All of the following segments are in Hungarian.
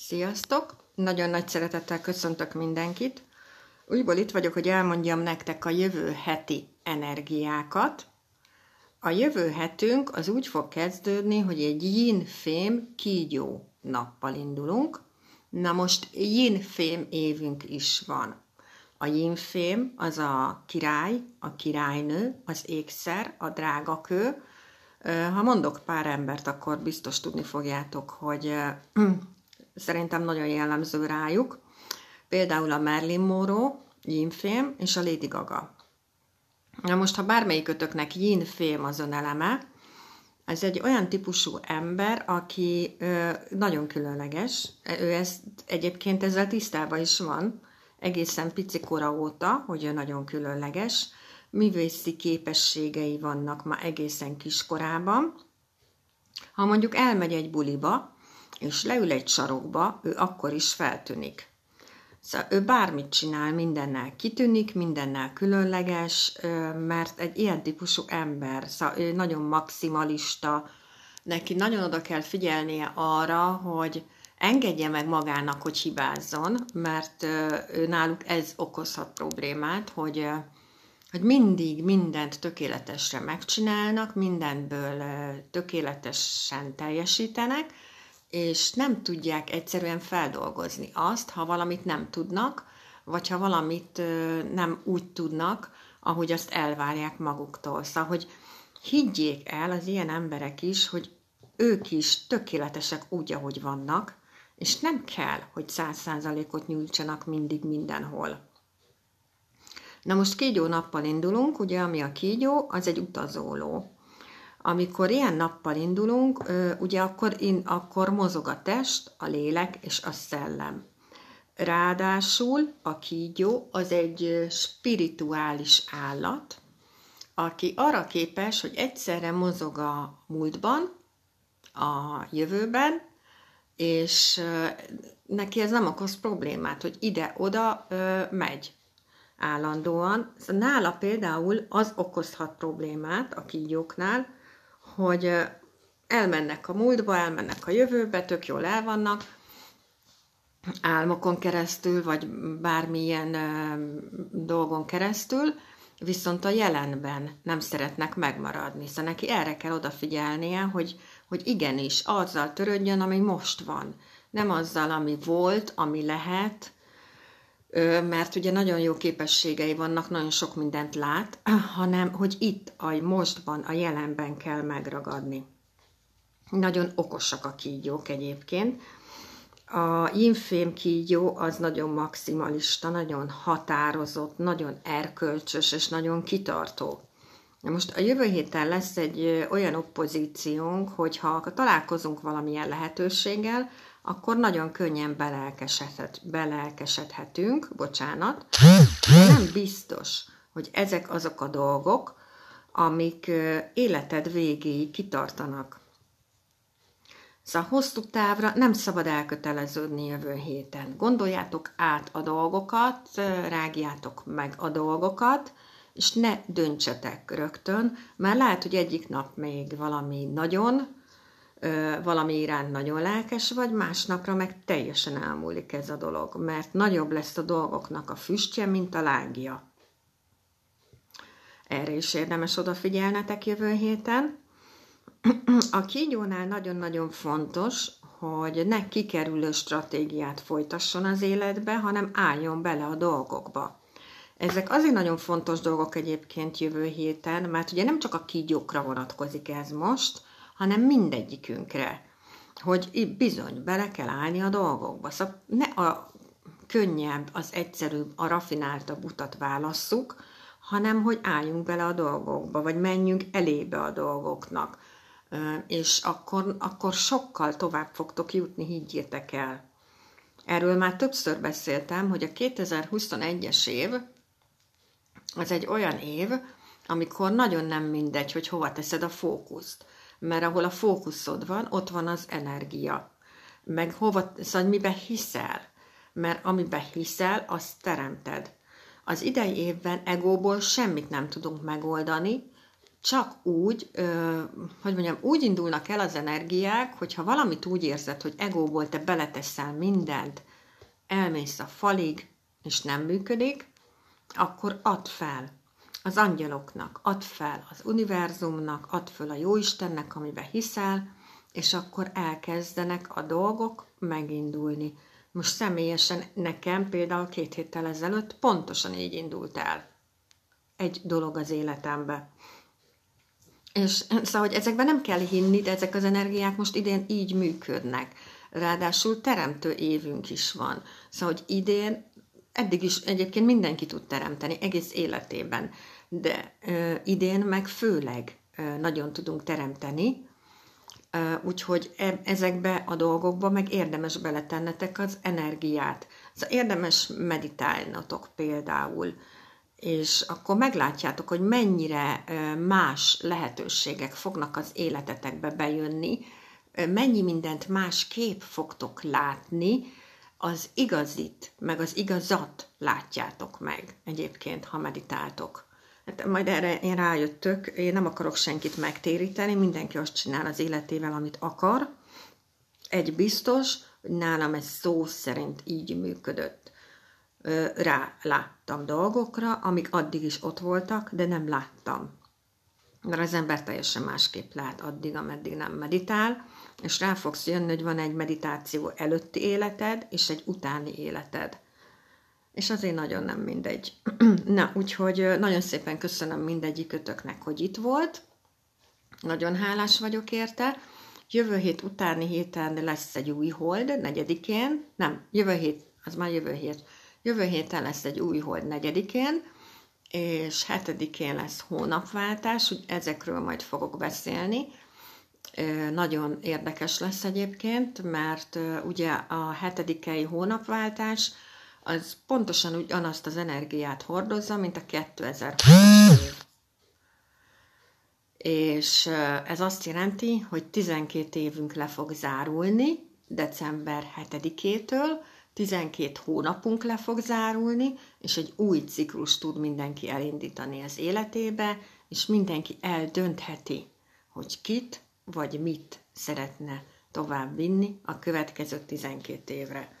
Sziasztok! Nagyon nagy szeretettel köszöntök mindenkit. Újból itt vagyok, hogy elmondjam nektek a jövő heti energiákat. A jövő hetünk az úgy fog kezdődni, hogy egy yin-fém kígyó nappal indulunk. Na most yin-fém évünk is van. A yin-fém az a király, a királynő, az ékszer, a drágakő. Ha mondok pár embert, akkor biztos tudni fogjátok, hogy szerintem nagyon jellemző rájuk. Például a Marilyn Monroe, Yin és a Lady Gaga. Na most, ha bármelyikötöknek Yin Fém az eleme, ez egy olyan típusú ember, aki ö, nagyon különleges. Ő ezt, egyébként ezzel tisztában is van, egészen picikora óta, hogy ő nagyon különleges. Művészi képességei vannak ma egészen kiskorában. Ha mondjuk elmegy egy buliba, és leül egy sarokba, ő akkor is feltűnik. Szóval ő bármit csinál, mindennel kitűnik, mindennel különleges, mert egy ilyen típusú ember, szóval ő nagyon maximalista, neki nagyon oda kell figyelnie arra, hogy engedje meg magának, hogy hibázzon, mert ő náluk ez okozhat problémát, hogy, hogy mindig mindent tökéletesre megcsinálnak, mindenből tökéletesen teljesítenek, és nem tudják egyszerűen feldolgozni azt, ha valamit nem tudnak, vagy ha valamit nem úgy tudnak, ahogy azt elvárják maguktól. Szóval, hogy higgyék el az ilyen emberek is, hogy ők is tökéletesek úgy, ahogy vannak, és nem kell, hogy száz százalékot nyújtsanak mindig mindenhol. Na most kígyó nappal indulunk, ugye, ami a kígyó, az egy utazóló. Amikor ilyen nappal indulunk, ugye akkor, in, akkor mozog a test, a lélek és a szellem. Ráadásul a kígyó az egy spirituális állat, aki arra képes, hogy egyszerre mozog a múltban, a jövőben, és neki ez nem okoz problémát, hogy ide-oda megy állandóan. Nála például az okozhat problémát a kígyóknál, hogy elmennek a múltba, elmennek a jövőbe, tök jól el vannak, álmokon keresztül, vagy bármilyen dolgon keresztül, viszont a jelenben nem szeretnek megmaradni. Szóval neki erre kell odafigyelnie, hogy, hogy igenis, azzal törődjön, ami most van. Nem azzal, ami volt, ami lehet, mert ugye nagyon jó képességei vannak, nagyon sok mindent lát, hanem hogy itt, a mostban, a jelenben kell megragadni. Nagyon okosak a kígyók egyébként. A yinfém kígyó az nagyon maximalista, nagyon határozott, nagyon erkölcsös és nagyon kitartó. Most a jövő héten lesz egy olyan oppozíciónk, hogy ha találkozunk valamilyen lehetőséggel, akkor nagyon könnyen belelkesedhet, belelkesedhetünk, bocsánat, nem biztos, hogy ezek azok a dolgok, amik életed végéig kitartanak. Szóval hosszú távra nem szabad elköteleződni jövő héten. Gondoljátok át a dolgokat, rágjátok meg a dolgokat, és ne döntsetek rögtön, mert lehet, hogy egyik nap még valami nagyon valami iránt nagyon lelkes vagy, másnapra meg teljesen elmúlik ez a dolog, mert nagyobb lesz a dolgoknak a füstje, mint a lángja. Erre is érdemes odafigyelnetek jövő héten. A kígyónál nagyon-nagyon fontos, hogy ne kikerülő stratégiát folytasson az életbe, hanem álljon bele a dolgokba. Ezek azért nagyon fontos dolgok egyébként jövő héten, mert ugye nem csak a kígyókra vonatkozik ez most, hanem mindegyikünkre, hogy bizony bele kell állni a dolgokba. Szóval ne a könnyebb, az egyszerűbb, a rafináltabb utat válasszuk, hanem hogy álljunk bele a dolgokba, vagy menjünk elébe a dolgoknak. És akkor, akkor sokkal tovább fogtok jutni, higgyétek el. Erről már többször beszéltem, hogy a 2021-es év az egy olyan év, amikor nagyon nem mindegy, hogy hova teszed a fókuszt mert ahol a fókuszod van, ott van az energia. Meg hova, szóval mibe hiszel, mert amiben hiszel, azt teremted. Az idei évben egóból semmit nem tudunk megoldani, csak úgy, hogy mondjam, úgy indulnak el az energiák, hogyha valamit úgy érzed, hogy egóból te beleteszel mindent, elmész a falig, és nem működik, akkor add fel az angyaloknak, add fel az univerzumnak, add fel a Jóistennek, amiben hiszel, és akkor elkezdenek a dolgok megindulni. Most személyesen nekem például két héttel ezelőtt pontosan így indult el egy dolog az életembe. És szóval, hogy ezekben nem kell hinni, de ezek az energiák most idén így működnek. Ráadásul teremtő évünk is van. Szóval, hogy idén, eddig is egyébként mindenki tud teremteni egész életében, de idén meg főleg nagyon tudunk teremteni, úgyhogy e, ezekbe a dolgokba meg érdemes beletennetek az energiát. Szóval érdemes meditálnotok például, és akkor meglátjátok, hogy mennyire más lehetőségek fognak az életetekbe bejönni, mennyi mindent más kép fogtok látni, az igazit, meg az igazat látjátok meg egyébként, ha meditáltok. Hát majd erre én rájöttök, én nem akarok senkit megtéríteni, mindenki azt csinál az életével, amit akar. Egy biztos, hogy nálam ez szó szerint így működött. Rá láttam dolgokra, amik addig is ott voltak, de nem láttam. Mert az ember teljesen másképp lát addig, ameddig nem meditál, és rá fogsz jönni, hogy van egy meditáció előtti életed, és egy utáni életed és azért nagyon nem mindegy. Na, úgyhogy nagyon szépen köszönöm mindegyikötöknek, hogy itt volt. Nagyon hálás vagyok érte. Jövő hét utáni héten lesz egy új hold, negyedikén. Nem, jövő hét, az már jövő hét. Jövő héten lesz egy új hold negyedikén, és hetedikén lesz hónapváltás, úgy ezekről majd fogok beszélni. Nagyon érdekes lesz egyébként, mert ugye a hetedikei hónapváltás az pontosan ugyanazt az energiát hordozza, mint a 2020 év. És ez azt jelenti, hogy 12 évünk le fog zárulni, december 7-től, 12 hónapunk le fog zárulni, és egy új ciklus tud mindenki elindítani az életébe, és mindenki eldöntheti, hogy kit vagy mit szeretne tovább vinni a következő 12 évre.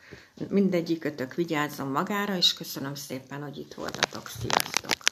Mindegyikötök vigyázzon magára, és köszönöm szépen, hogy itt voltatok. Sziasztok!